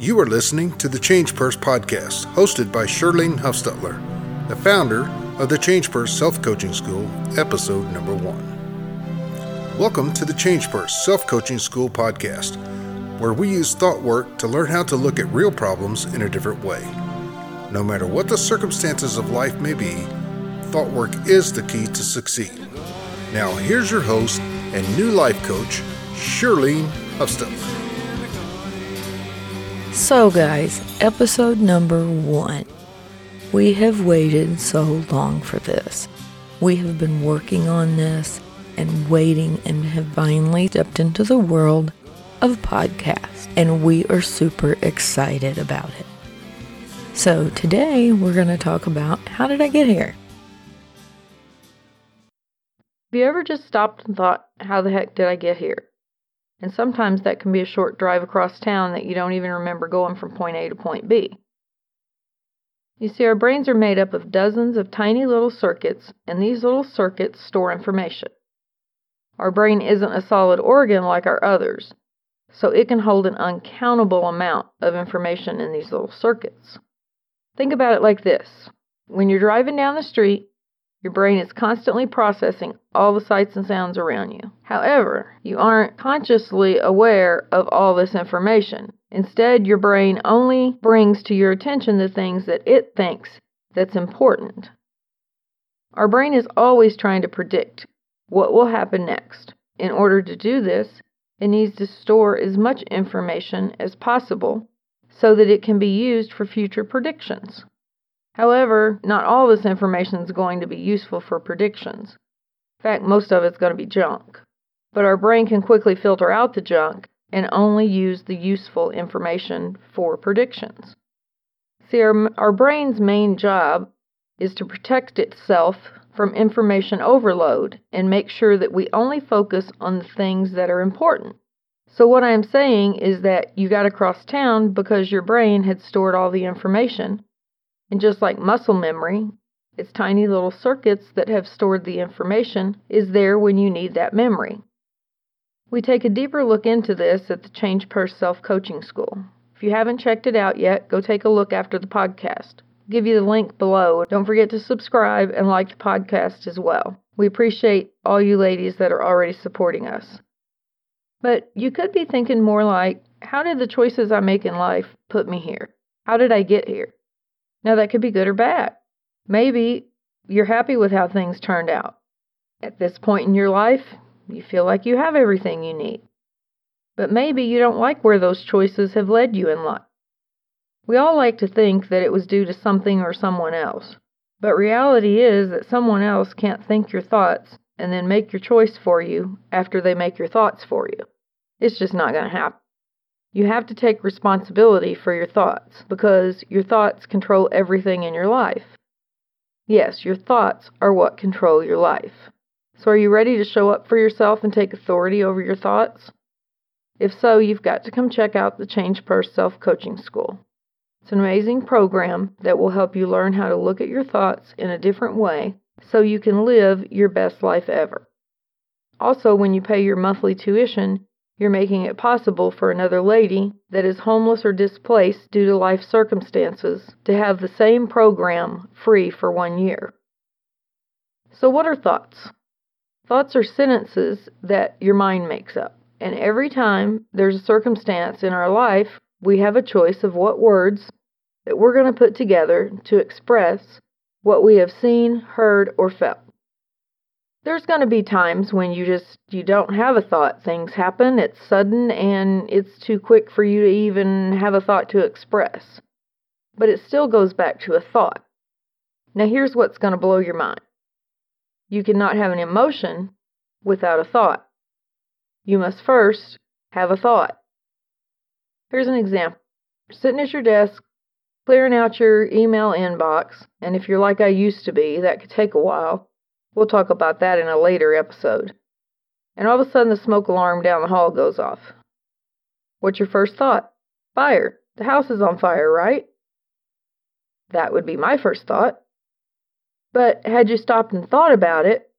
You are listening to the Change Purse podcast, hosted by Shirlene Huffstutler, the founder of the Change Purse Self Coaching School, episode number one. Welcome to the Change Purse Self Coaching School podcast, where we use thought work to learn how to look at real problems in a different way. No matter what the circumstances of life may be, thought work is the key to succeed. Now, here's your host and new life coach, Shirlene Huffstutler. So, guys, episode number one. We have waited so long for this. We have been working on this and waiting and have finally stepped into the world of podcasts, and we are super excited about it. So, today we're going to talk about how did I get here? Have you ever just stopped and thought, how the heck did I get here? And sometimes that can be a short drive across town that you don't even remember going from point A to point B. You see, our brains are made up of dozens of tiny little circuits, and these little circuits store information. Our brain isn't a solid organ like our others, so it can hold an uncountable amount of information in these little circuits. Think about it like this when you're driving down the street, your brain is constantly processing all the sights and sounds around you. However, you aren't consciously aware of all this information. Instead, your brain only brings to your attention the things that it thinks that's important. Our brain is always trying to predict what will happen next. In order to do this, it needs to store as much information as possible so that it can be used for future predictions. However, not all this information is going to be useful for predictions. In fact, most of it's going to be junk. But our brain can quickly filter out the junk and only use the useful information for predictions. See, our, our brain's main job is to protect itself from information overload and make sure that we only focus on the things that are important. So, what I'm saying is that you got across town because your brain had stored all the information and just like muscle memory, its tiny little circuits that have stored the information is there when you need that memory. We take a deeper look into this at the Change Purse Self Coaching School. If you haven't checked it out yet, go take a look after the podcast. I'll give you the link below. Don't forget to subscribe and like the podcast as well. We appreciate all you ladies that are already supporting us. But you could be thinking more like, how did the choices I make in life put me here? How did I get here? Now, that could be good or bad. Maybe you're happy with how things turned out. At this point in your life, you feel like you have everything you need. But maybe you don't like where those choices have led you in life. We all like to think that it was due to something or someone else. But reality is that someone else can't think your thoughts and then make your choice for you after they make your thoughts for you. It's just not going to happen. You have to take responsibility for your thoughts because your thoughts control everything in your life. Yes, your thoughts are what control your life. So, are you ready to show up for yourself and take authority over your thoughts? If so, you've got to come check out the Change Purse Self Coaching School. It's an amazing program that will help you learn how to look at your thoughts in a different way so you can live your best life ever. Also, when you pay your monthly tuition, you're making it possible for another lady that is homeless or displaced due to life circumstances to have the same program free for one year. So, what are thoughts? Thoughts are sentences that your mind makes up. And every time there's a circumstance in our life, we have a choice of what words that we're going to put together to express what we have seen, heard, or felt there's going to be times when you just you don't have a thought things happen it's sudden and it's too quick for you to even have a thought to express. But it still goes back to a thought. Now here's what's going to blow your mind. You cannot have an emotion without a thought. You must first have a thought. Here's an example. You're sitting at your desk clearing out your email inbox and if you're like i used to be that could take a while We'll talk about that in a later episode. And all of a sudden, the smoke alarm down the hall goes off. What's your first thought? Fire. The house is on fire, right? That would be my first thought. But had you stopped and thought about it,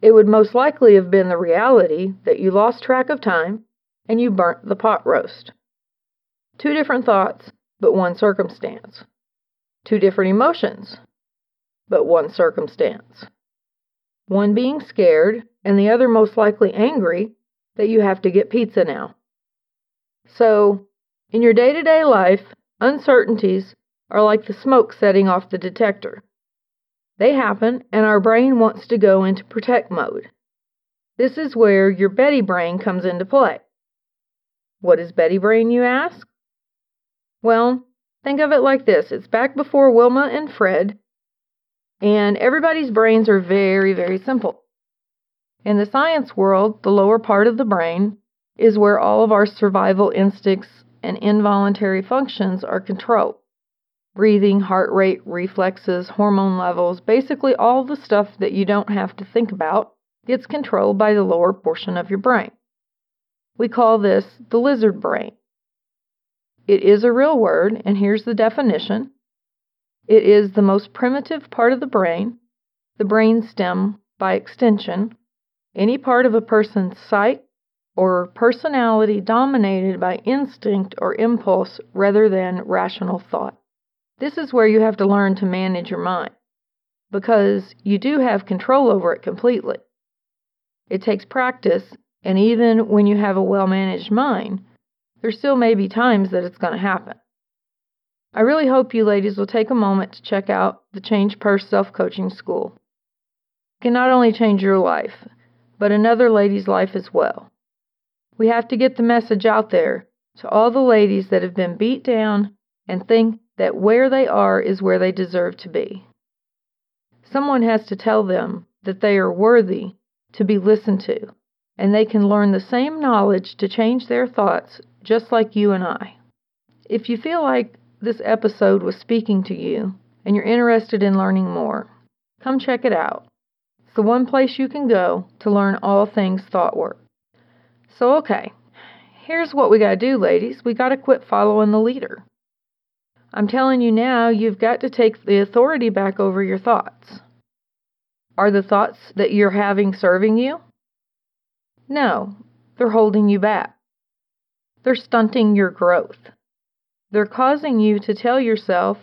it would most likely have been the reality that you lost track of time and you burnt the pot roast. Two different thoughts, but one circumstance. Two different emotions, but one circumstance. One being scared, and the other most likely angry that you have to get pizza now. So, in your day to day life, uncertainties are like the smoke setting off the detector. They happen, and our brain wants to go into protect mode. This is where your Betty brain comes into play. What is Betty brain, you ask? Well, think of it like this it's back before Wilma and Fred, and everybody's brains are very, very simple. In the science world, the lower part of the brain is where all of our survival instincts and involuntary functions are controlled breathing, heart rate, reflexes, hormone levels, basically all the stuff that you don't have to think about gets controlled by the lower portion of your brain. We call this the lizard brain. It is a real word, and here's the definition it is the most primitive part of the brain, the brain stem by extension, any part of a person's psyche or personality dominated by instinct or impulse rather than rational thought. This is where you have to learn to manage your mind because you do have control over it completely. It takes practice, and even when you have a well managed mind, there still may be times that it's going to happen. I really hope you ladies will take a moment to check out the Change Purse Self Coaching School. It can not only change your life, but another lady's life as well. We have to get the message out there to all the ladies that have been beat down and think that where they are is where they deserve to be. Someone has to tell them that they are worthy to be listened to, and they can learn the same knowledge to change their thoughts just like you and I. If you feel like this episode was speaking to you and you're interested in learning more, come check it out. It's the one place you can go to learn all things thought work. So, okay, here's what we got to do, ladies. We got to quit following the leader. I'm telling you now, you've got to take the authority back over your thoughts. Are the thoughts that you're having serving you? No, they're holding you back. They're stunting your growth. They're causing you to tell yourself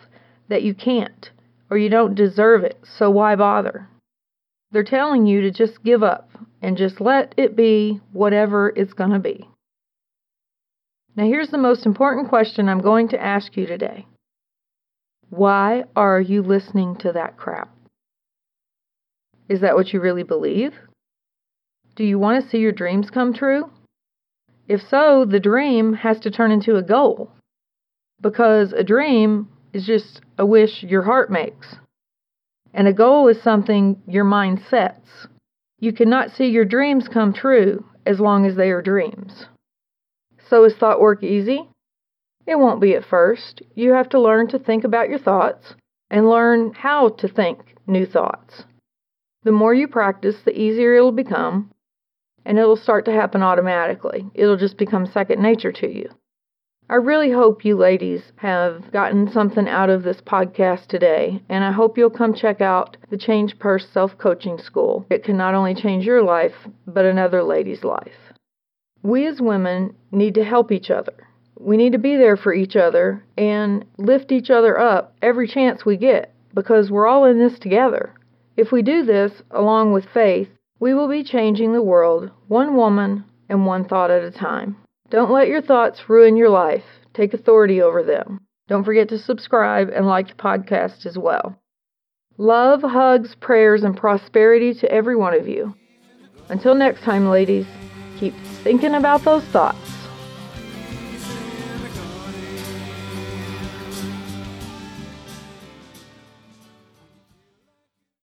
that you can't or you don't deserve it, so why bother? They're telling you to just give up and just let it be whatever it's going to be. Now, here's the most important question I'm going to ask you today why are you listening to that crap? Is that what you really believe? Do you want to see your dreams come true? If so, the dream has to turn into a goal. Because a dream is just a wish your heart makes. And a goal is something your mind sets. You cannot see your dreams come true as long as they are dreams. So is thought work easy? It won't be at first. You have to learn to think about your thoughts and learn how to think new thoughts. The more you practice, the easier it'll become, and it'll start to happen automatically. It'll just become second nature to you. I really hope you ladies have gotten something out of this podcast today, and I hope you'll come check out the Change Purse Self Coaching School. It can not only change your life, but another lady's life. We as women need to help each other. We need to be there for each other and lift each other up every chance we get because we're all in this together. If we do this along with faith, we will be changing the world one woman and one thought at a time. Don't let your thoughts ruin your life. Take authority over them. Don't forget to subscribe and like the podcast as well. Love, hugs, prayers, and prosperity to every one of you. Until next time, ladies, keep thinking about those thoughts.